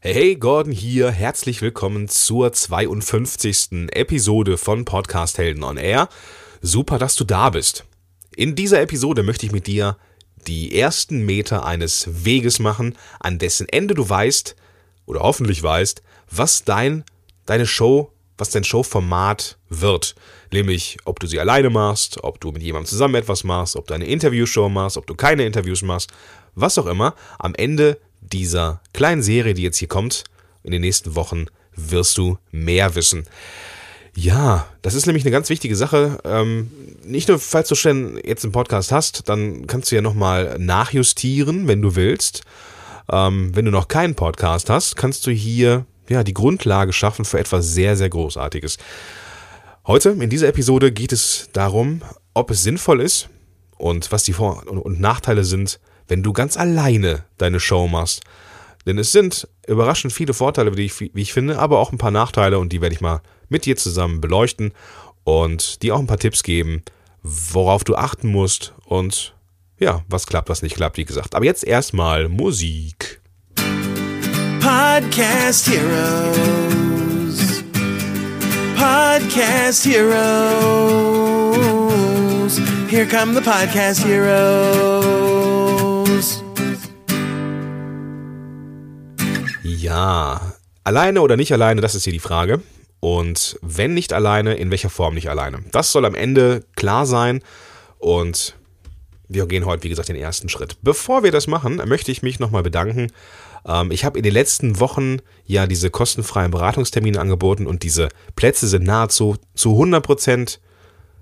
Hey, Gordon hier. Herzlich willkommen zur 52. Episode von Podcast Helden on Air. Super, dass du da bist. In dieser Episode möchte ich mit dir die ersten Meter eines Weges machen, an dessen Ende du weißt oder hoffentlich weißt, was dein deine Show, was dein Showformat wird. Nämlich, ob du sie alleine machst, ob du mit jemandem zusammen etwas machst, ob du eine Interviewshow machst, ob du keine Interviews machst, was auch immer. Am Ende dieser kleinen Serie, die jetzt hier kommt, in den nächsten Wochen wirst du mehr wissen. Ja, das ist nämlich eine ganz wichtige Sache. Ähm, nicht nur, falls du schon jetzt einen Podcast hast, dann kannst du ja nochmal nachjustieren, wenn du willst. Ähm, wenn du noch keinen Podcast hast, kannst du hier ja die Grundlage schaffen für etwas sehr, sehr Großartiges. Heute in dieser Episode geht es darum, ob es sinnvoll ist und was die Vor- und Nachteile sind, wenn du ganz alleine deine Show machst. Denn es sind überraschend viele Vorteile, wie ich, wie ich finde, aber auch ein paar Nachteile und die werde ich mal mit dir zusammen beleuchten und dir auch ein paar Tipps geben, worauf du achten musst und ja, was klappt, was nicht klappt, wie gesagt. Aber jetzt erstmal Musik. Podcast Heroes. Podcast Heroes. Here come the Podcast Heroes. Ja, alleine oder nicht alleine, das ist hier die Frage. Und wenn nicht alleine, in welcher Form nicht alleine? Das soll am Ende klar sein. Und wir gehen heute, wie gesagt, den ersten Schritt. Bevor wir das machen, möchte ich mich nochmal bedanken. Ähm, ich habe in den letzten Wochen ja diese kostenfreien Beratungstermine angeboten und diese Plätze sind nahezu zu 100 Prozent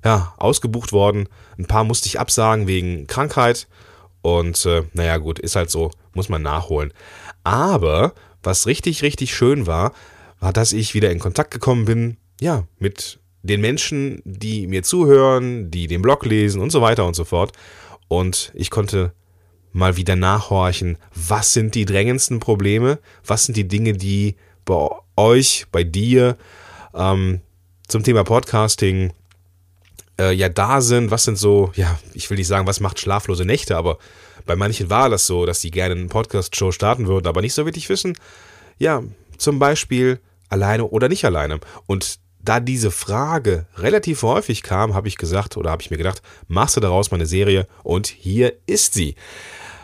ja, ausgebucht worden. Ein paar musste ich absagen wegen Krankheit. Und äh, naja, gut, ist halt so, muss man nachholen. Aber was richtig, richtig schön war, war, dass ich wieder in Kontakt gekommen bin, ja, mit den Menschen, die mir zuhören, die den Blog lesen und so weiter und so fort. Und ich konnte mal wieder nachhorchen, was sind die drängendsten Probleme, was sind die Dinge, die bei euch, bei dir ähm, zum Thema Podcasting äh, ja da sind, was sind so, ja, ich will nicht sagen, was macht schlaflose Nächte, aber bei manchen war das so, dass sie gerne eine Podcast-Show starten würden, aber nicht so wirklich wissen, ja, zum Beispiel alleine oder nicht alleine. Und da diese Frage relativ häufig kam, habe ich gesagt oder habe ich mir gedacht, machst du daraus mal eine Serie und hier ist sie.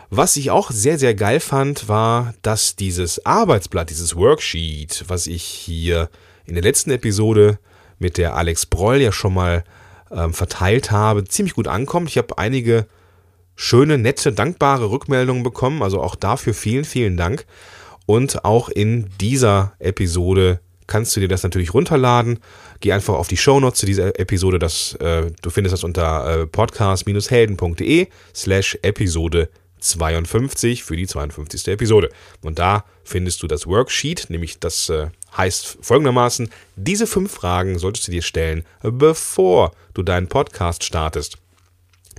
Was ich auch sehr, sehr geil fand, war, dass dieses Arbeitsblatt, dieses Worksheet, was ich hier in der letzten Episode mit der Alex Broll ja schon mal ähm, verteilt habe, ziemlich gut ankommt. Ich habe einige schöne, nette, dankbare Rückmeldungen bekommen. Also auch dafür vielen, vielen Dank. Und auch in dieser Episode kannst du dir das natürlich runterladen. Geh einfach auf die Shownotes zu dieser Episode. Das, äh, du findest das unter äh, podcast-helden.de slash Episode 52 für die 52. Episode. Und da findest du das Worksheet, nämlich das äh, heißt folgendermaßen, diese fünf Fragen solltest du dir stellen, bevor du deinen Podcast startest.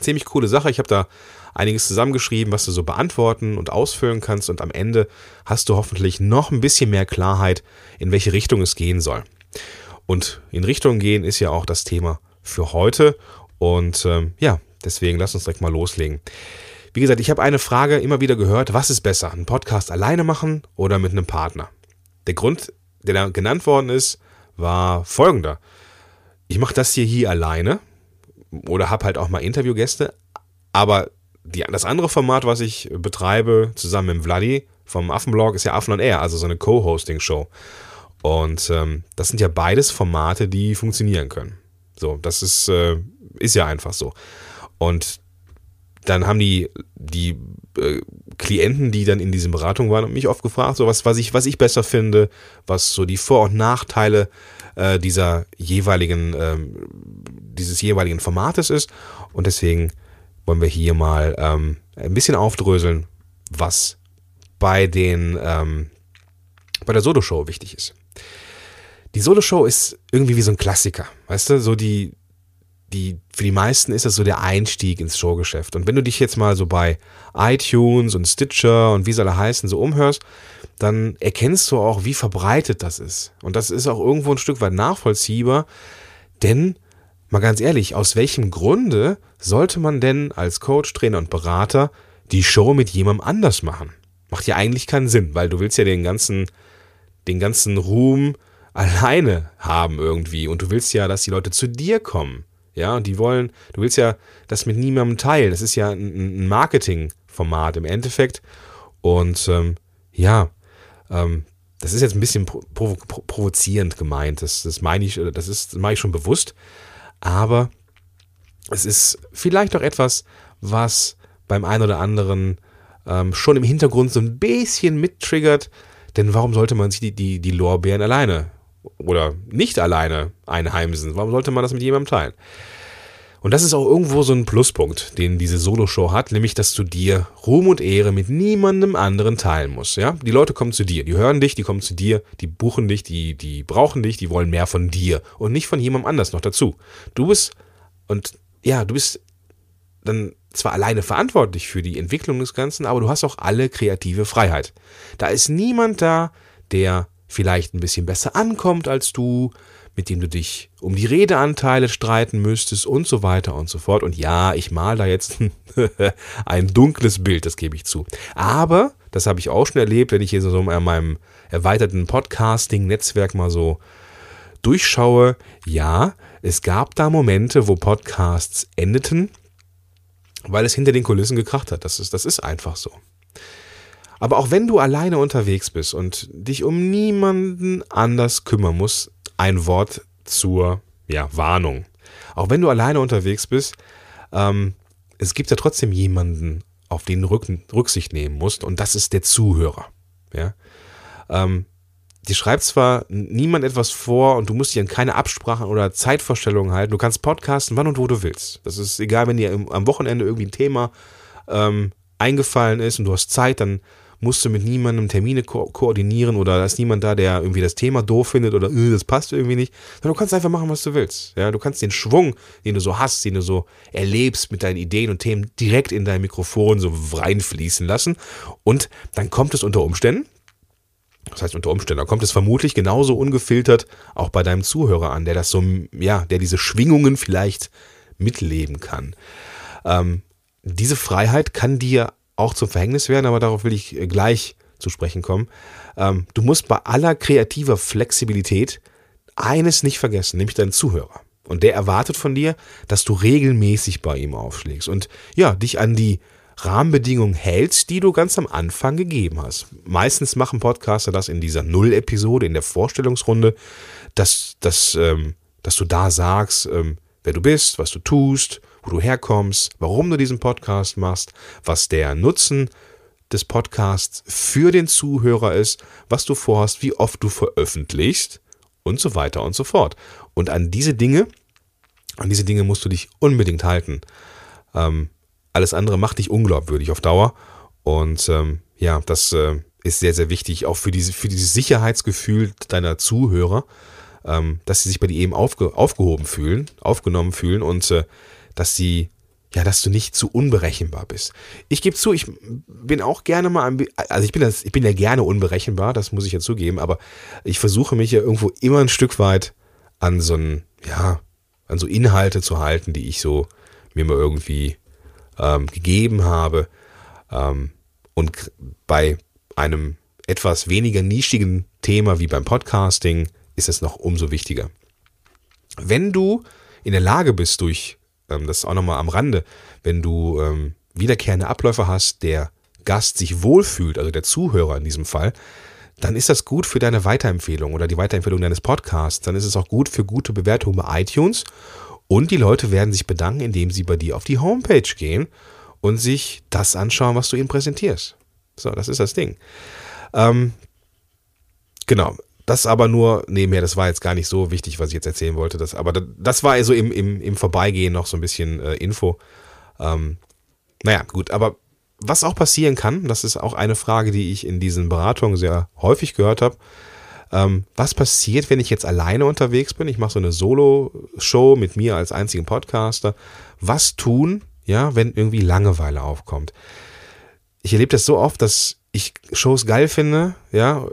Ziemlich coole Sache. Ich habe da einiges zusammengeschrieben, was du so beantworten und ausfüllen kannst und am Ende hast du hoffentlich noch ein bisschen mehr Klarheit, in welche Richtung es gehen soll. Und in Richtung gehen ist ja auch das Thema für heute und ähm, ja, deswegen lass uns direkt mal loslegen. Wie gesagt, ich habe eine Frage immer wieder gehört, was ist besser, einen Podcast alleine machen oder mit einem Partner? Der Grund, der da genannt worden ist, war folgender. Ich mache das hier hier alleine oder habe halt auch mal Interviewgäste, aber die, das andere Format, was ich betreibe, zusammen mit Vladi vom Affenblog, ist ja Affen on Air, also so eine Co-Hosting-Show. Und ähm, das sind ja beides Formate, die funktionieren können. So, das ist, äh, ist ja einfach so. Und dann haben die, die äh, Klienten, die dann in diesen Beratungen waren, mich oft gefragt, so was, was ich, was ich besser finde, was so die Vor- und Nachteile äh, dieser jeweiligen, ähm, dieses jeweiligen Formates ist. Und deswegen wollen wir hier mal ähm, ein bisschen aufdröseln, was bei den ähm, bei der Solo-Show wichtig ist. Die Solo-Show ist irgendwie wie so ein Klassiker, weißt du, so die die, für die meisten ist das so der Einstieg ins Showgeschäft. Und wenn du dich jetzt mal so bei iTunes und Stitcher und wie soll er heißen, so umhörst, dann erkennst du auch, wie verbreitet das ist. Und das ist auch irgendwo ein Stück weit nachvollziehbar, denn mal ganz ehrlich, aus welchem Grunde sollte man denn als Coach, Trainer und Berater die Show mit jemandem anders machen? Macht ja eigentlich keinen Sinn, weil du willst ja den ganzen, den ganzen Ruhm alleine haben irgendwie und du willst ja, dass die Leute zu dir kommen. Ja, und die wollen, du willst ja das mit niemandem teilen. Das ist ja ein, ein Marketingformat im Endeffekt. Und ähm, ja, ähm, das ist jetzt ein bisschen provo provozierend gemeint. Das, das meine ich, das ist, das mache ich schon bewusst. Aber es ist vielleicht auch etwas, was beim einen oder anderen ähm, schon im Hintergrund so ein bisschen mittriggert. Denn warum sollte man sich die, die, die Lorbeeren alleine oder nicht alleine einheimsen? Warum sollte man das mit jemandem teilen? Und das ist auch irgendwo so ein Pluspunkt, den diese Solo-Show hat, nämlich, dass du dir Ruhm und Ehre mit niemandem anderen teilen musst. Ja? Die Leute kommen zu dir, die hören dich, die kommen zu dir, die buchen dich, die, die brauchen dich, die wollen mehr von dir und nicht von jemandem anders noch dazu. Du bist, und ja, du bist dann zwar alleine verantwortlich für die Entwicklung des Ganzen, aber du hast auch alle kreative Freiheit. Da ist niemand da, der vielleicht ein bisschen besser ankommt als du, mit dem du dich um die Redeanteile streiten müsstest und so weiter und so fort. Und ja, ich mal da jetzt ein dunkles Bild, das gebe ich zu. Aber, das habe ich auch schon erlebt, wenn ich hier so in meinem erweiterten Podcasting-Netzwerk mal so durchschaue. Ja, es gab da Momente, wo Podcasts endeten, weil es hinter den Kulissen gekracht hat. Das ist, das ist einfach so. Aber auch wenn du alleine unterwegs bist und dich um niemanden anders kümmern musst, ein Wort zur ja, Warnung. Auch wenn du alleine unterwegs bist, ähm, es gibt ja trotzdem jemanden, auf den du Rücksicht nehmen musst, und das ist der Zuhörer. Ja? Ähm, die schreibt zwar niemand etwas vor und du musst dich an keine Absprachen oder Zeitvorstellungen halten. Du kannst podcasten, wann und wo du willst. Das ist egal, wenn dir am Wochenende irgendwie ein Thema ähm, eingefallen ist und du hast Zeit, dann musst du mit niemandem Termine ko koordinieren oder da ist niemand da, der irgendwie das Thema doof findet oder äh, das passt irgendwie nicht. Sondern du kannst einfach machen, was du willst. Ja, du kannst den Schwung, den du so hast, den du so erlebst mit deinen Ideen und Themen direkt in dein Mikrofon so reinfließen lassen. Und dann kommt es unter Umständen, das heißt unter Umständen, da kommt es vermutlich genauso ungefiltert auch bei deinem Zuhörer an, der das so, ja, der diese Schwingungen vielleicht mitleben kann. Ähm, diese Freiheit kann dir auch zum Verhängnis werden, aber darauf will ich äh, gleich zu sprechen kommen. Ähm, du musst bei aller kreativer Flexibilität eines nicht vergessen, nämlich deinen Zuhörer. Und der erwartet von dir, dass du regelmäßig bei ihm aufschlägst und ja, dich an die Rahmenbedingungen hältst, die du ganz am Anfang gegeben hast. Meistens machen Podcaster das in dieser Null-Episode, in der Vorstellungsrunde, dass, dass, ähm, dass du da sagst, ähm, wer du bist, was du tust, wo du herkommst, warum du diesen Podcast machst, was der Nutzen des Podcasts für den Zuhörer ist, was du vorhast, wie oft du veröffentlichst und so weiter und so fort. Und an diese Dinge, an diese Dinge musst du dich unbedingt halten. Ähm, alles andere macht dich unglaubwürdig auf Dauer. Und ähm, ja, das äh, ist sehr, sehr wichtig, auch für, diese, für dieses Sicherheitsgefühl deiner Zuhörer, ähm, dass sie sich bei dir eben aufge, aufgehoben fühlen, aufgenommen fühlen und äh, dass sie, ja, dass du nicht zu unberechenbar bist. Ich gebe zu, ich bin auch gerne mal, also ich bin, das, ich bin ja gerne unberechenbar, das muss ich ja zugeben, aber ich versuche mich ja irgendwo immer ein Stück weit an so ein, ja, an so Inhalte zu halten, die ich so mir mal irgendwie ähm, gegeben habe. Ähm, und bei einem etwas weniger nischigen Thema wie beim Podcasting ist es noch umso wichtiger. Wenn du in der Lage bist, durch ähm, das ist auch nochmal am Rande, wenn du ähm, wiederkehrende Abläufe hast, der Gast sich wohlfühlt, also der Zuhörer in diesem Fall, dann ist das gut für deine Weiterempfehlung oder die Weiterempfehlung deines Podcasts. Dann ist es auch gut für gute Bewertungen bei iTunes. Und die Leute werden sich bedanken, indem sie bei dir auf die Homepage gehen und sich das anschauen, was du ihnen präsentierst. So, das ist das Ding. Ähm, genau. Das aber nur nebenher, das war jetzt gar nicht so wichtig, was ich jetzt erzählen wollte. Das, aber das war also im, im, im Vorbeigehen noch so ein bisschen äh, Info. Ähm, naja, gut, aber was auch passieren kann, das ist auch eine Frage, die ich in diesen Beratungen sehr häufig gehört habe. Ähm, was passiert, wenn ich jetzt alleine unterwegs bin? Ich mache so eine Solo-Show mit mir als einzigen Podcaster. Was tun, ja, wenn irgendwie Langeweile aufkommt? Ich erlebe das so oft, dass ich Shows geil finde, ja,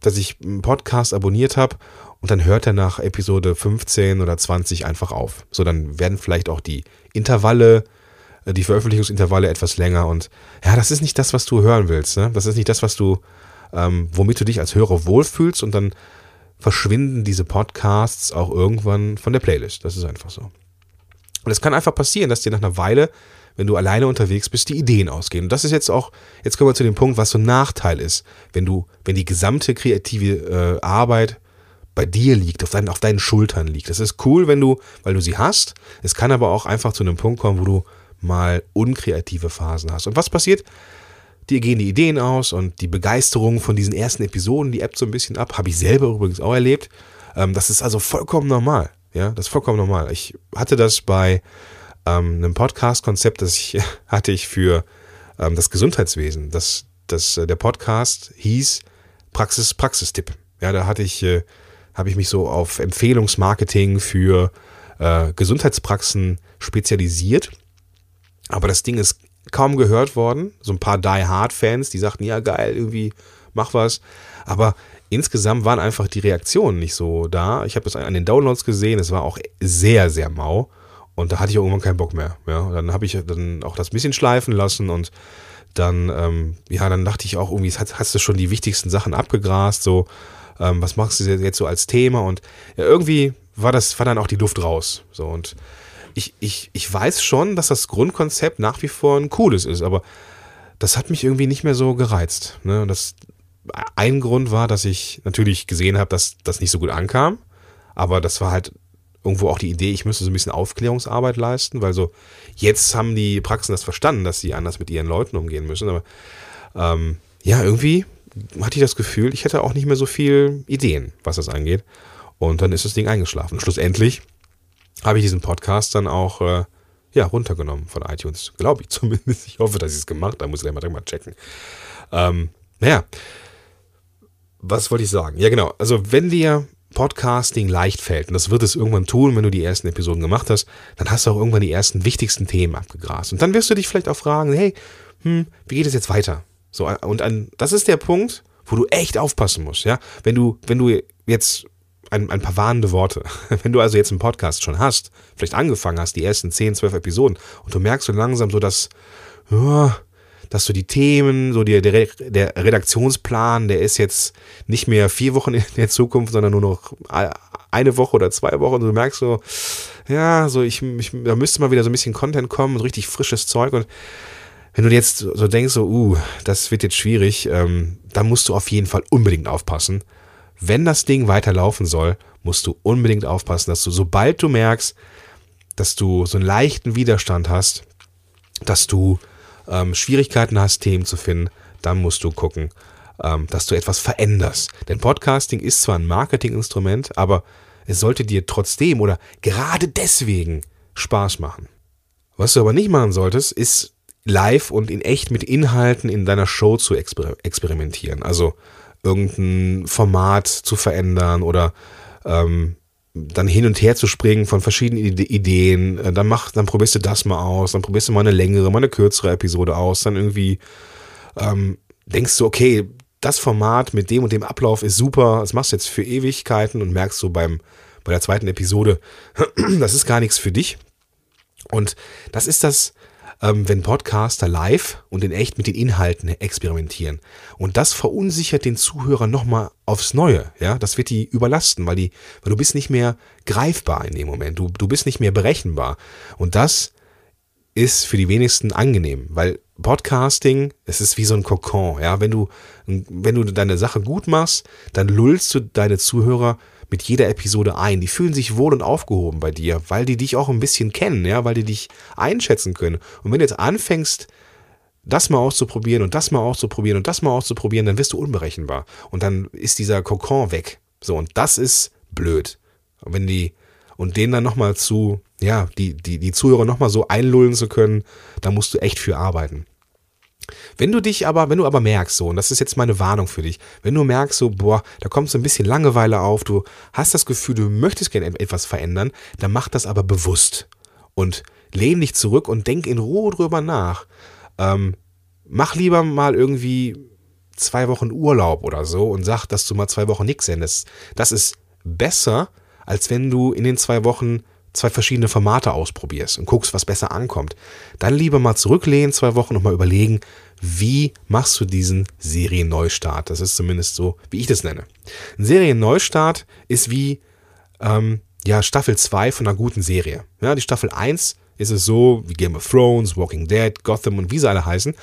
dass ich einen Podcast abonniert habe und dann hört er nach Episode 15 oder 20 einfach auf. So, dann werden vielleicht auch die Intervalle äh, die Veröffentlichungsintervalle etwas länger und ja, das ist nicht das, was du hören willst. Ne? Das ist nicht das, was du, ähm, womit du dich als Hörer wohlfühlst und dann verschwinden diese Podcasts auch irgendwann von der Playlist. Das ist einfach so. Und es kann einfach passieren, dass dir nach einer Weile, wenn du alleine unterwegs bist, die Ideen ausgehen. Und das ist jetzt auch, jetzt kommen wir zu dem Punkt, was so ein Nachteil ist, wenn du, wenn die gesamte kreative äh, Arbeit bei dir liegt, auf, deinen, auf deinen Schultern liegt. Das ist cool, wenn du, weil du sie hast. Es kann aber auch einfach zu einem Punkt kommen, wo du mal unkreative Phasen hast. Und was passiert? Dir gehen die Ideen aus und die Begeisterung von diesen ersten Episoden, die ebbt so ein bisschen ab. Habe ich selber übrigens auch erlebt. Ähm, das ist also vollkommen normal. Ja, das ist vollkommen normal. Ich hatte das bei ähm, einem Podcast-Konzept, das ich hatte ich für ähm, das Gesundheitswesen. Das, das, äh, der Podcast hieß Praxis Praxistipp. Ja, da hatte ich, äh, habe ich mich so auf Empfehlungsmarketing für äh, Gesundheitspraxen spezialisiert. Aber das Ding ist kaum gehört worden. So ein paar Die Hard Fans, die sagten, ja geil, irgendwie mach was. Aber insgesamt waren einfach die Reaktionen nicht so da. Ich habe das an den Downloads gesehen, es war auch sehr, sehr mau. Und da hatte ich irgendwann keinen Bock mehr. Ja, dann habe ich dann auch das bisschen schleifen lassen und dann, ähm, ja, dann dachte ich auch irgendwie, hast, hast du schon die wichtigsten Sachen abgegrast, so, ähm, was machst du jetzt so als Thema? Und ja, irgendwie war das, war dann auch die Luft raus. So, und ich, ich, ich weiß schon, dass das Grundkonzept nach wie vor ein cooles ist, aber das hat mich irgendwie nicht mehr so gereizt. Ne? Das, ein Grund war, dass ich natürlich gesehen habe, dass das nicht so gut ankam, aber das war halt irgendwo auch die Idee, ich müsste so ein bisschen Aufklärungsarbeit leisten, weil so jetzt haben die Praxen das verstanden, dass sie anders mit ihren Leuten umgehen müssen, aber ähm, ja, irgendwie hatte ich das Gefühl, ich hätte auch nicht mehr so viel Ideen, was das angeht. Und dann ist das Ding eingeschlafen. Schlussendlich habe ich diesen Podcast dann auch äh, ja, runtergenommen von iTunes. Glaube ich zumindest. Ich hoffe, dass ich es gemacht habe. Muss ich gleich mal, checken. Ähm, naja, was wollte ich sagen? Ja, genau. Also, wenn dir Podcasting leicht fällt, und das wird es irgendwann tun, wenn du die ersten Episoden gemacht hast, dann hast du auch irgendwann die ersten wichtigsten Themen abgegrast. Und dann wirst du dich vielleicht auch fragen, hey, hm, wie geht es jetzt weiter? So, und an, das ist der Punkt, wo du echt aufpassen musst, ja. Wenn du, wenn du jetzt ein, ein paar warnende Worte. Wenn du also jetzt einen Podcast schon hast, vielleicht angefangen hast, die ersten 10, 12 Episoden, und du merkst so langsam so, dass, ja, dass du die Themen, so die, der, der Redaktionsplan, der ist jetzt nicht mehr vier Wochen in der Zukunft, sondern nur noch eine Woche oder zwei Wochen. Und du merkst so, ja, so ich, ich da müsste mal wieder so ein bisschen Content kommen, so richtig frisches Zeug. Und wenn du jetzt so denkst, so, uh, das wird jetzt schwierig, ähm, dann musst du auf jeden Fall unbedingt aufpassen wenn das Ding weiterlaufen soll, musst du unbedingt aufpassen, dass du, sobald du merkst, dass du so einen leichten Widerstand hast, dass du ähm, Schwierigkeiten hast, Themen zu finden, dann musst du gucken, ähm, dass du etwas veränderst. Denn Podcasting ist zwar ein Marketinginstrument, aber es sollte dir trotzdem oder gerade deswegen Spaß machen. Was du aber nicht machen solltest, ist live und in echt mit Inhalten in deiner Show zu exper experimentieren. Also irgendein Format zu verändern oder ähm, dann hin und her zu springen von verschiedenen Ideen, äh, dann mach, dann probierst du das mal aus, dann probierst du mal eine längere, mal eine kürzere Episode aus, dann irgendwie ähm, denkst du, okay, das Format mit dem und dem Ablauf ist super, das machst du jetzt für Ewigkeiten und merkst so beim, bei der zweiten Episode, das ist gar nichts für dich. Und das ist das, ähm, wenn Podcaster live und in echt mit den Inhalten experimentieren. Und das verunsichert den Zuhörer nochmal aufs Neue. Ja, das wird die überlasten, weil die, weil du bist nicht mehr greifbar in dem Moment. Du, du bist nicht mehr berechenbar. Und das ist für die wenigsten angenehm, weil Podcasting, es ist wie so ein Kokon, ja, wenn du, wenn du deine Sache gut machst, dann lullst du deine Zuhörer mit jeder Episode ein. Die fühlen sich wohl und aufgehoben bei dir, weil die dich auch ein bisschen kennen, ja, weil die dich einschätzen können. Und wenn du jetzt anfängst, das mal auszuprobieren und das mal auszuprobieren und das mal auszuprobieren, dann wirst du unberechenbar. Und dann ist dieser Kokon weg. So, und das ist blöd. Und wenn die, und denen dann nochmal zu, ja, die, die, die Zuhörer nochmal so einlullen zu können, da musst du echt für arbeiten. Wenn du dich aber, wenn du aber merkst, so, und das ist jetzt meine Warnung für dich, wenn du merkst, so, boah, da kommt so ein bisschen Langeweile auf, du hast das Gefühl, du möchtest gerne etwas verändern, dann mach das aber bewusst. Und lehn dich zurück und denk in Ruhe drüber nach. Ähm, mach lieber mal irgendwie zwei Wochen Urlaub oder so und sag, dass du mal zwei Wochen nichts sendest. Das ist besser, als wenn du in den zwei Wochen zwei verschiedene Formate ausprobierst und guckst, was besser ankommt. Dann lieber mal zurücklehnen, zwei Wochen und mal überlegen, wie machst du diesen Serienneustart? Das ist zumindest so, wie ich das nenne. Ein Serienneustart ist wie ähm, ja, Staffel 2 von einer guten Serie. Ja, die Staffel 1 ist es so, wie Game of Thrones, Walking Dead, Gotham und wie sie alle heißen,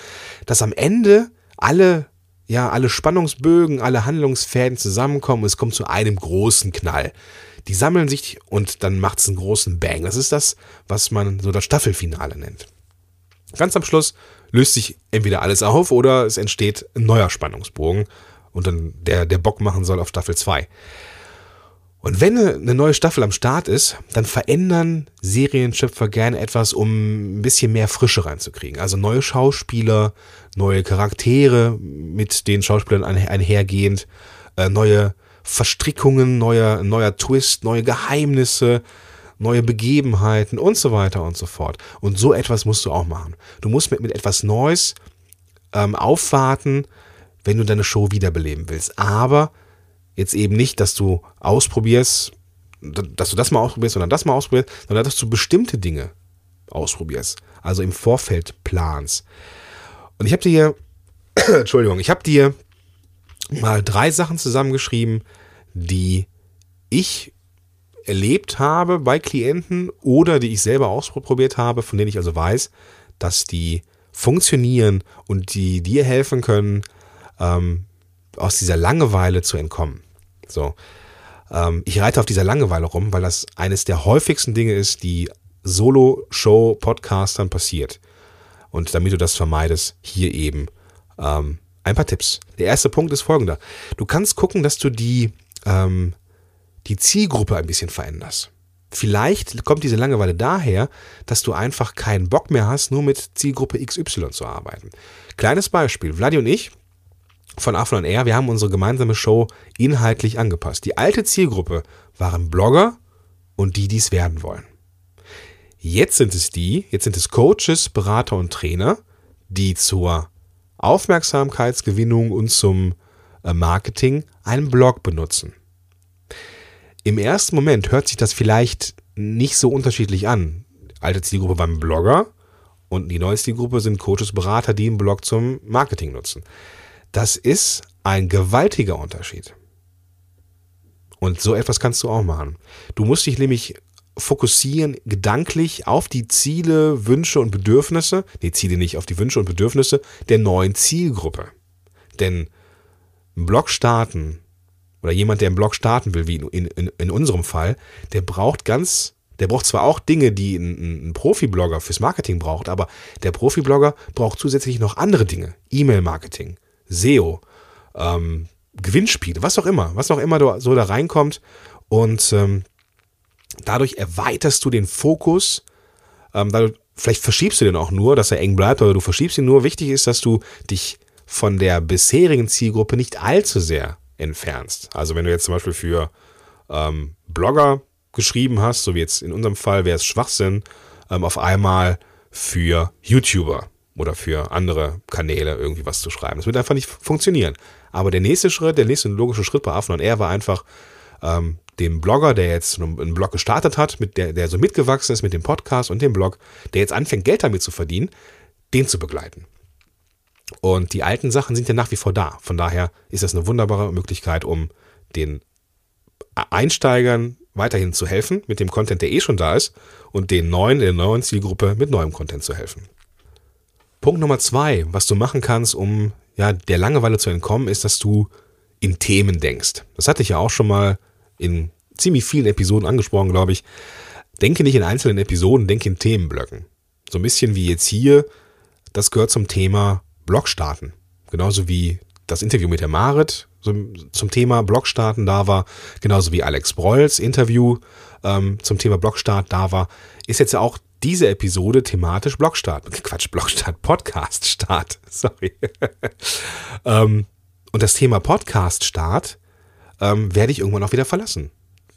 dass am Ende alle, ja, alle Spannungsbögen, alle Handlungsfäden zusammenkommen und es kommt zu einem großen Knall. Die sammeln sich und dann macht es einen großen Bang. Das ist das, was man so das Staffelfinale nennt. Ganz am Schluss löst sich entweder alles auf oder es entsteht ein neuer Spannungsbogen und dann der, der Bock machen soll auf Staffel 2. Und wenn eine neue Staffel am Start ist, dann verändern Serienschöpfer gerne etwas, um ein bisschen mehr Frische reinzukriegen. Also neue Schauspieler, neue Charaktere mit den Schauspielern einhergehend, äh, neue Verstrickungen, neuer, neuer Twist, neue Geheimnisse, neue Begebenheiten und so weiter und so fort. Und so etwas musst du auch machen. Du musst mit, mit etwas Neues ähm, aufwarten, wenn du deine Show wiederbeleben willst. Aber jetzt eben nicht, dass du ausprobierst, dass du das mal ausprobierst, sondern das mal ausprobierst, sondern dass du bestimmte Dinge ausprobierst. Also im Vorfeld planst. Und ich habe dir, Entschuldigung, ich habe dir mal drei Sachen zusammengeschrieben, die ich erlebt habe bei Klienten oder die ich selber ausprobiert habe, von denen ich also weiß, dass die funktionieren und die dir helfen können, ähm, aus dieser Langeweile zu entkommen. So. Ähm, ich reite auf dieser Langeweile rum, weil das eines der häufigsten Dinge ist, die Solo-Show-Podcastern passiert. Und damit du das vermeidest, hier eben ähm, ein paar Tipps. Der erste Punkt ist folgender. Du kannst gucken, dass du die, ähm, die Zielgruppe ein bisschen veränderst. Vielleicht kommt diese Langeweile daher, dass du einfach keinen Bock mehr hast, nur mit Zielgruppe XY zu arbeiten. Kleines Beispiel. Vladi und ich, von Afron Air, wir haben unsere gemeinsame Show inhaltlich angepasst. Die alte Zielgruppe waren Blogger und die, die es werden wollen. Jetzt sind es die, jetzt sind es Coaches, Berater und Trainer, die zur Aufmerksamkeitsgewinnung und zum äh, Marketing einen Blog benutzen. Im ersten Moment hört sich das vielleicht nicht so unterschiedlich an. Alte Zielgruppe waren Blogger und die neue Zielgruppe sind Coaches, Berater, die einen Blog zum Marketing nutzen. Das ist ein gewaltiger Unterschied. Und so etwas kannst du auch machen. Du musst dich nämlich fokussieren gedanklich auf die Ziele, Wünsche und Bedürfnisse, nee, Ziele nicht, auf die Wünsche und Bedürfnisse der neuen Zielgruppe. Denn ein Blog starten oder jemand, der einen Blog starten will, wie in, in, in unserem Fall, der braucht ganz, der braucht zwar auch Dinge, die ein, ein Profi-Blogger fürs Marketing braucht, aber der Profi-Blogger braucht zusätzlich noch andere Dinge. E-Mail-Marketing, SEO, ähm, Gewinnspiele, was auch immer, was auch immer so da reinkommt. Und ähm, dadurch erweiterst du den Fokus. Ähm, dadurch, vielleicht verschiebst du den auch nur, dass er eng bleibt, aber du verschiebst ihn nur. Wichtig ist, dass du dich von der bisherigen Zielgruppe nicht allzu sehr entfernst. Also wenn du jetzt zum Beispiel für ähm, Blogger geschrieben hast, so wie jetzt in unserem Fall wäre es Schwachsinn, ähm, auf einmal für YouTuber oder für andere Kanäle irgendwie was zu schreiben. Das wird einfach nicht funktionieren. Aber der nächste Schritt, der nächste logische Schritt bei Affen und er war einfach, ähm, dem Blogger, der jetzt einen Blog gestartet hat, mit der, der so mitgewachsen ist mit dem Podcast und dem Blog, der jetzt anfängt, Geld damit zu verdienen, den zu begleiten. Und die alten Sachen sind ja nach wie vor da. Von daher ist das eine wunderbare Möglichkeit, um den Einsteigern weiterhin zu helfen mit dem Content, der eh schon da ist, und den neuen, der neuen Zielgruppe mit neuem Content zu helfen. Punkt Nummer zwei, was du machen kannst, um ja, der Langeweile zu entkommen, ist, dass du in Themen denkst. Das hatte ich ja auch schon mal in ziemlich vielen Episoden angesprochen, glaube ich. Denke nicht in einzelnen Episoden, denke in Themenblöcken. So ein bisschen wie jetzt hier, das gehört zum Thema Blogstarten. Genauso wie das Interview mit der Marit zum Thema Blogstarten da war, genauso wie Alex Brolls Interview ähm, zum Thema Blogstart da war, ist jetzt auch diese Episode thematisch Blogstart. Quatsch, Blogstart, Podcaststart. Sorry. ähm, und das Thema Podcaststart ähm, werde ich irgendwann auch wieder verlassen.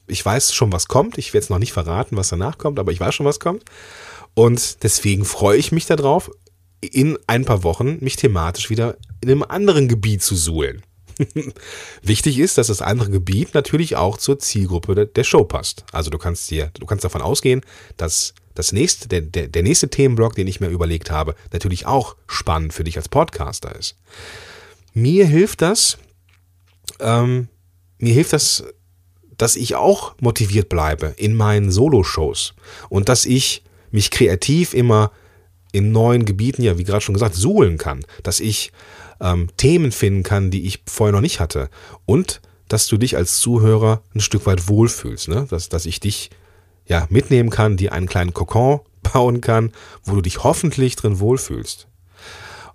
Ich weiß schon, was kommt. Ich werde es noch nicht verraten, was danach kommt, aber ich weiß schon, was kommt. Und deswegen freue ich mich darauf, in ein paar Wochen mich thematisch wieder in einem anderen Gebiet zu suhlen. Wichtig ist, dass das andere Gebiet natürlich auch zur Zielgruppe der, Show passt. Also du kannst dir, du kannst davon ausgehen, dass das nächste, der, der, der nächste Themenblock, den ich mir überlegt habe, natürlich auch spannend für dich als Podcaster ist. Mir hilft das, ähm, mir hilft das, dass ich auch motiviert bleibe in meinen Solo-Shows und dass ich mich kreativ immer in neuen Gebieten, ja, wie gerade schon gesagt, suhlen kann, dass ich ähm, Themen finden kann, die ich vorher noch nicht hatte und dass du dich als Zuhörer ein Stück weit wohlfühlst, ne? dass, dass ich dich ja mitnehmen kann, dir einen kleinen Kokon bauen kann, wo du dich hoffentlich drin wohlfühlst.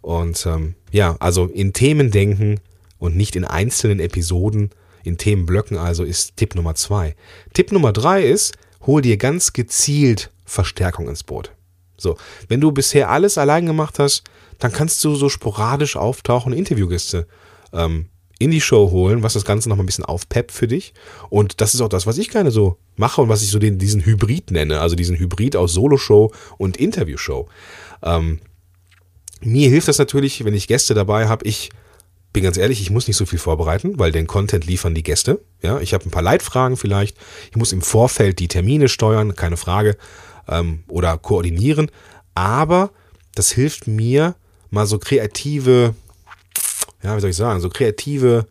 Und ähm, ja, also in Themen denken und nicht in einzelnen Episoden, in Themenblöcken also ist Tipp Nummer zwei. Tipp Nummer drei ist, hol dir ganz gezielt Verstärkung ins Boot. So, wenn du bisher alles allein gemacht hast, dann kannst du so sporadisch auftauchen Interviewgäste ähm, in die Show holen, was das Ganze noch mal ein bisschen aufpeppt für dich. Und das ist auch das, was ich gerne so mache und was ich so den, diesen Hybrid nenne, also diesen Hybrid aus Solo-Show und Interview-Show. Ähm, mir hilft das natürlich, wenn ich Gäste dabei habe. Ich bin ganz ehrlich, ich muss nicht so viel vorbereiten, weil den Content liefern die Gäste. Ja, ich habe ein paar Leitfragen vielleicht. Ich muss im Vorfeld die Termine steuern, keine Frage ähm, oder koordinieren. Aber das hilft mir, mal so kreative, ja, wie soll ich sagen, so kreative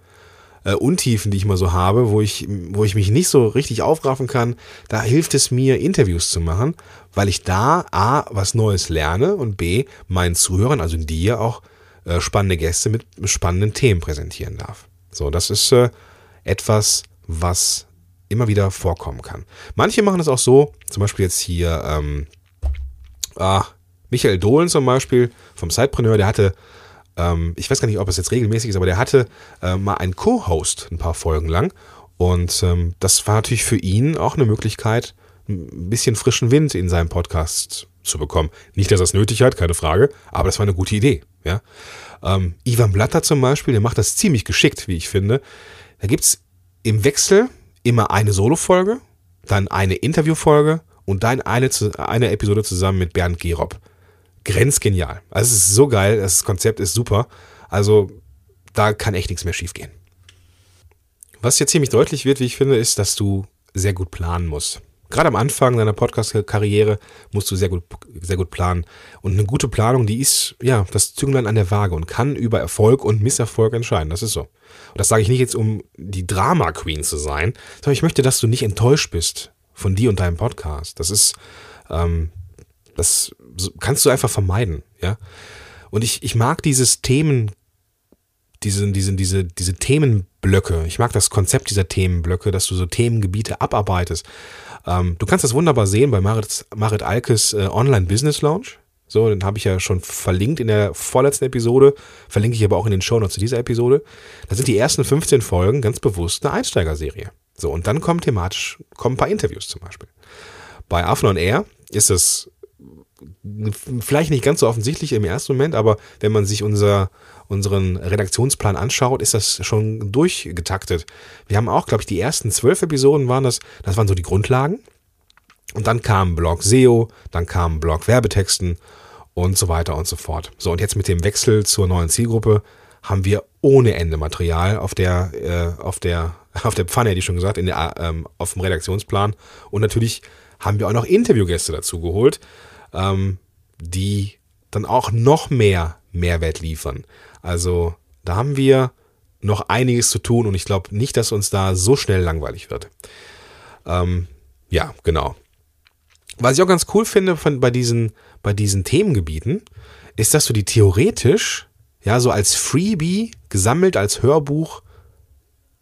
äh, Untiefen, die ich mal so habe, wo ich, wo ich mich nicht so richtig aufraffen kann, da hilft es mir, Interviews zu machen, weil ich da A, was Neues lerne und B, meinen Zuhörern, also dir auch äh, spannende Gäste mit spannenden Themen präsentieren darf. So, das ist äh, etwas, was immer wieder vorkommen kann. Manche machen es auch so, zum Beispiel jetzt hier, ähm, ah, Michael Dohlen zum Beispiel vom Sidepreneur, der hatte, ähm, ich weiß gar nicht, ob es jetzt regelmäßig ist, aber der hatte äh, mal einen Co-Host ein paar Folgen lang. Und ähm, das war natürlich für ihn auch eine Möglichkeit, ein bisschen frischen Wind in seinem Podcast zu bekommen. Nicht, dass er es nötig hat, keine Frage, aber das war eine gute Idee. Ja? Ähm, Ivan Blatter zum Beispiel, der macht das ziemlich geschickt, wie ich finde. Da gibt es im Wechsel immer eine Solo-Folge, dann eine Interview-Folge und dann eine, eine Episode zusammen mit Bernd Gerob. Grenzgenial. Also es ist so geil, das Konzept ist super. Also da kann echt nichts mehr schiefgehen. Was jetzt ziemlich deutlich wird, wie ich finde, ist, dass du sehr gut planen musst. Gerade am Anfang deiner Podcast-Karriere musst du sehr gut, sehr gut planen. Und eine gute Planung, die ist, ja, das Zünglein an der Waage und kann über Erfolg und Misserfolg entscheiden. Das ist so. Und das sage ich nicht jetzt, um die Drama Queen zu sein, sondern ich möchte, dass du nicht enttäuscht bist von dir und deinem Podcast. Das ist, ähm, das kannst du einfach vermeiden, ja. Und ich, ich mag dieses Themen, diese, diese, diese, diese Themenblöcke. Ich mag das Konzept dieser Themenblöcke, dass du so Themengebiete abarbeitest. Ähm, du kannst das wunderbar sehen bei Marit, Marit Alkes äh, Online Business Launch. So, den habe ich ja schon verlinkt in der vorletzten Episode, verlinke ich aber auch in den Shownotes zu dieser Episode. Da sind die ersten 15 Folgen ganz bewusst eine Einsteigerserie. So, und dann kommen thematisch, kommen ein paar Interviews zum Beispiel. Bei Affen Air ist das vielleicht nicht ganz so offensichtlich im ersten Moment, aber wenn man sich unser, unseren Redaktionsplan anschaut, ist das schon durchgetaktet. Wir haben auch, glaube ich, die ersten zwölf Episoden waren das, das waren so die Grundlagen. Und dann kam Blog SEO, dann kam Blog Werbetexten und so weiter und so fort. So, und jetzt mit dem Wechsel zur neuen Zielgruppe haben wir ohne Ende Material auf der, äh, auf der, auf der Pfanne, hätte ich schon gesagt, in der, ähm, auf dem Redaktionsplan. Und natürlich haben wir auch noch Interviewgäste dazu geholt ähm, die dann auch noch mehr Mehrwert liefern. Also da haben wir noch einiges zu tun und ich glaube nicht, dass uns da so schnell langweilig wird. Ähm, ja, genau. Was ich auch ganz cool finde von, bei, diesen, bei diesen Themengebieten, ist, dass du die theoretisch ja so als Freebie gesammelt als Hörbuch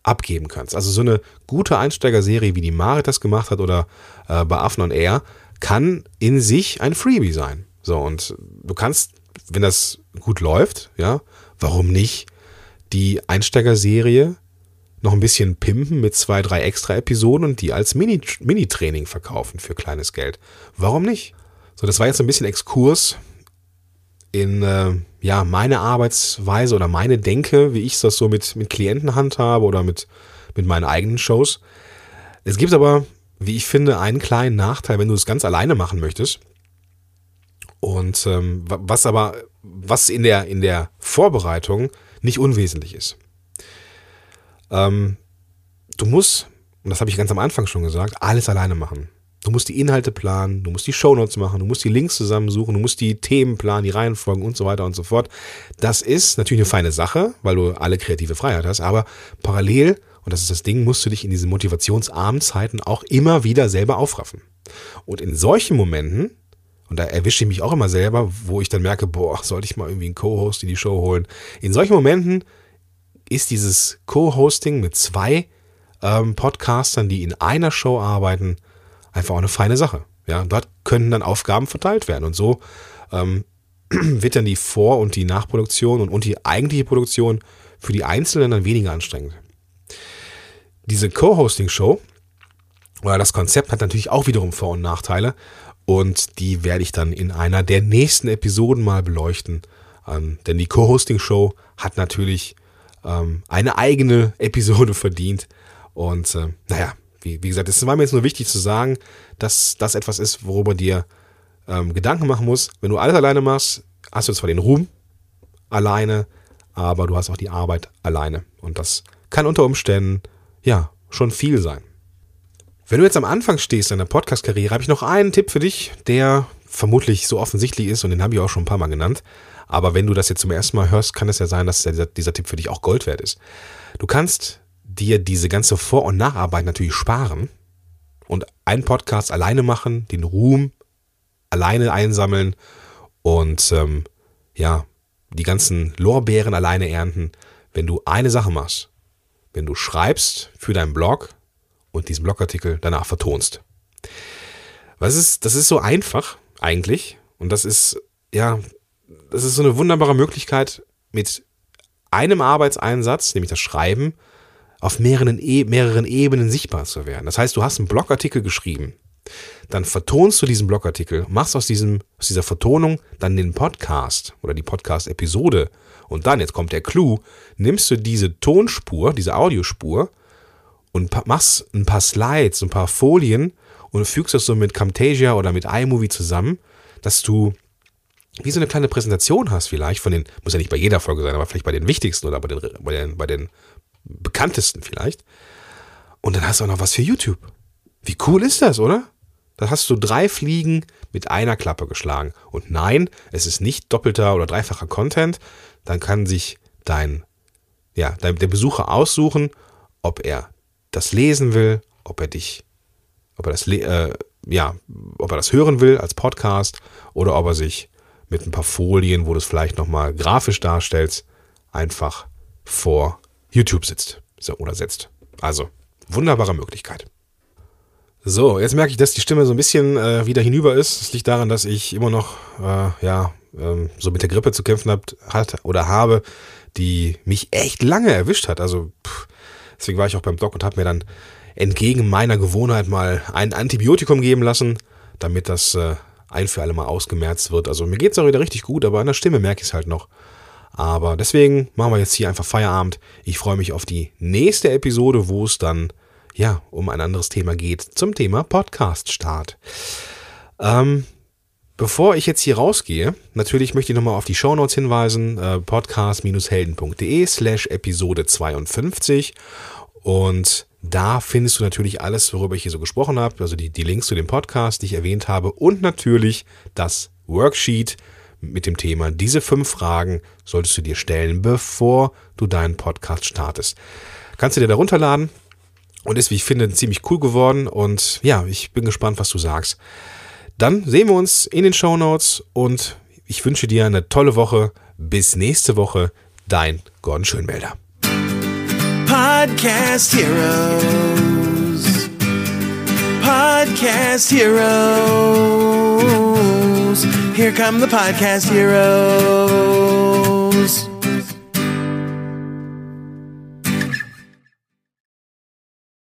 abgeben kannst. Also so eine gute Einsteigerserie, wie die Marit das gemacht hat oder äh, bei Affen on Air, kann in sich ein Freebie sein. So, und du kannst, wenn das gut läuft, ja, warum nicht die Einsteigerserie noch ein bisschen pimpen mit zwei, drei extra Episoden und die als Mini-Training verkaufen für kleines Geld. Warum nicht? So, das war jetzt ein bisschen Exkurs in äh, ja, meine Arbeitsweise oder meine Denke, wie ich das so mit, mit Klienten handhabe oder mit, mit meinen eigenen Shows. Es gibt aber wie ich finde, einen kleinen Nachteil, wenn du es ganz alleine machen möchtest. Und ähm, was aber, was in der, in der Vorbereitung nicht unwesentlich ist. ähm, du musst, und das habe ich ganz am Anfang schon gesagt, alles alleine machen. Du musst die Inhalte planen, du musst die Shownotes machen, du musst die Links zusammensuchen, du musst die Themen planen, die Reihenfolgen und so weiter und so fort. Das ist natürlich eine feine Sache, weil du alle kreative Freiheit hast, aber parallel, und das ist das Ding, musst du dich in diesen motivationsarmen Zeiten auch immer wieder selber aufraffen. Und in solchen Momenten, und da erwische ich mich auch immer selber, wo ich dann merke, boah, sollte ich mal irgendwie einen Co-Host in die Show holen. In solchen Momenten ist dieses Co-Hosting mit zwei ähm, Podcastern, die in einer Show arbeiten, einfach auch eine feine Sache. Ja, dort können dann Aufgaben verteilt werden und so ähm, wird dann die Vor- und die Nachproduktion und, und die eigentliche Produktion für die Einzelnen dann weniger anstrengend. Diese Co-Hosting-Show oder das Konzept hat natürlich auch wiederum Vor- und Nachteile und die werde ich dann in einer der nächsten Episoden mal beleuchten. Ähm, denn die Co-Hosting-Show hat natürlich ähm, eine eigene Episode verdient und äh, naja, wie, wie gesagt, es war mir jetzt nur wichtig zu sagen, dass das etwas ist, worüber dir ähm, Gedanken machen musst. Wenn du alles alleine machst, hast du zwar den Ruhm alleine, aber du hast auch die Arbeit alleine. Und das kann unter Umständen, ja, schon viel sein. Wenn du jetzt am Anfang stehst deiner Podcast-Karriere, habe ich noch einen Tipp für dich, der vermutlich so offensichtlich ist und den habe ich auch schon ein paar Mal genannt. Aber wenn du das jetzt zum ersten Mal hörst, kann es ja sein, dass dieser, dieser Tipp für dich auch Gold wert ist. Du kannst dir diese ganze Vor- und Nacharbeit natürlich sparen und einen Podcast alleine machen, den Ruhm alleine einsammeln und ähm, ja, die ganzen Lorbeeren alleine ernten, wenn du eine Sache machst. Wenn du schreibst für deinen Blog und diesen Blogartikel danach vertonst. Was ist, das ist so einfach eigentlich und das ist, ja, das ist so eine wunderbare Möglichkeit mit einem Arbeitseinsatz, nämlich das Schreiben, auf mehreren, e mehreren Ebenen sichtbar zu werden. Das heißt, du hast einen Blogartikel geschrieben, dann vertonst du diesen Blogartikel, machst aus, diesem, aus dieser Vertonung dann den Podcast oder die Podcast-Episode und dann, jetzt kommt der Clou, nimmst du diese Tonspur, diese Audiospur und machst ein paar Slides, ein paar Folien und fügst das so mit Camtasia oder mit iMovie zusammen, dass du wie so eine kleine Präsentation hast vielleicht von den, muss ja nicht bei jeder Folge sein, aber vielleicht bei den wichtigsten oder bei den, bei den, bei den bekanntesten vielleicht. Und dann hast du auch noch was für YouTube. Wie cool ist das, oder? Da hast du drei Fliegen mit einer Klappe geschlagen. Und nein, es ist nicht doppelter oder dreifacher Content. Dann kann sich dein, ja, dein, der Besucher aussuchen, ob er das lesen will, ob er dich, ob er das, äh, ja, ob er das hören will als Podcast oder ob er sich mit ein paar Folien, wo du es vielleicht nochmal grafisch darstellst, einfach vor YouTube sitzt oder setzt. Also, wunderbare Möglichkeit. So, jetzt merke ich, dass die Stimme so ein bisschen äh, wieder hinüber ist. Das liegt daran, dass ich immer noch, äh, ja, ähm, so mit der Grippe zu kämpfen hab, hat oder habe, die mich echt lange erwischt hat. Also, pff, deswegen war ich auch beim Doc und habe mir dann entgegen meiner Gewohnheit mal ein Antibiotikum geben lassen, damit das äh, ein für alle Mal ausgemerzt wird. Also mir geht es auch wieder richtig gut, aber an der Stimme merke ich es halt noch. Aber deswegen machen wir jetzt hier einfach Feierabend. Ich freue mich auf die nächste Episode, wo es dann ja um ein anderes Thema geht, zum Thema Podcast-Start. Ähm, bevor ich jetzt hier rausgehe, natürlich möchte ich nochmal auf die Shownotes hinweisen, äh, podcast-helden.de slash Episode 52 und da findest du natürlich alles, worüber ich hier so gesprochen habe, also die, die Links zu dem Podcast, die ich erwähnt habe und natürlich das Worksheet, mit dem Thema. Diese fünf Fragen solltest du dir stellen, bevor du deinen Podcast startest. Kannst du dir da runterladen und ist, wie ich finde, ziemlich cool geworden. Und ja, ich bin gespannt, was du sagst. Dann sehen wir uns in den Show Notes und ich wünsche dir eine tolle Woche. Bis nächste Woche, dein Gordon Schönmelder. Podcast Heroes. Podcast Heroes. Here come the podcast heroes.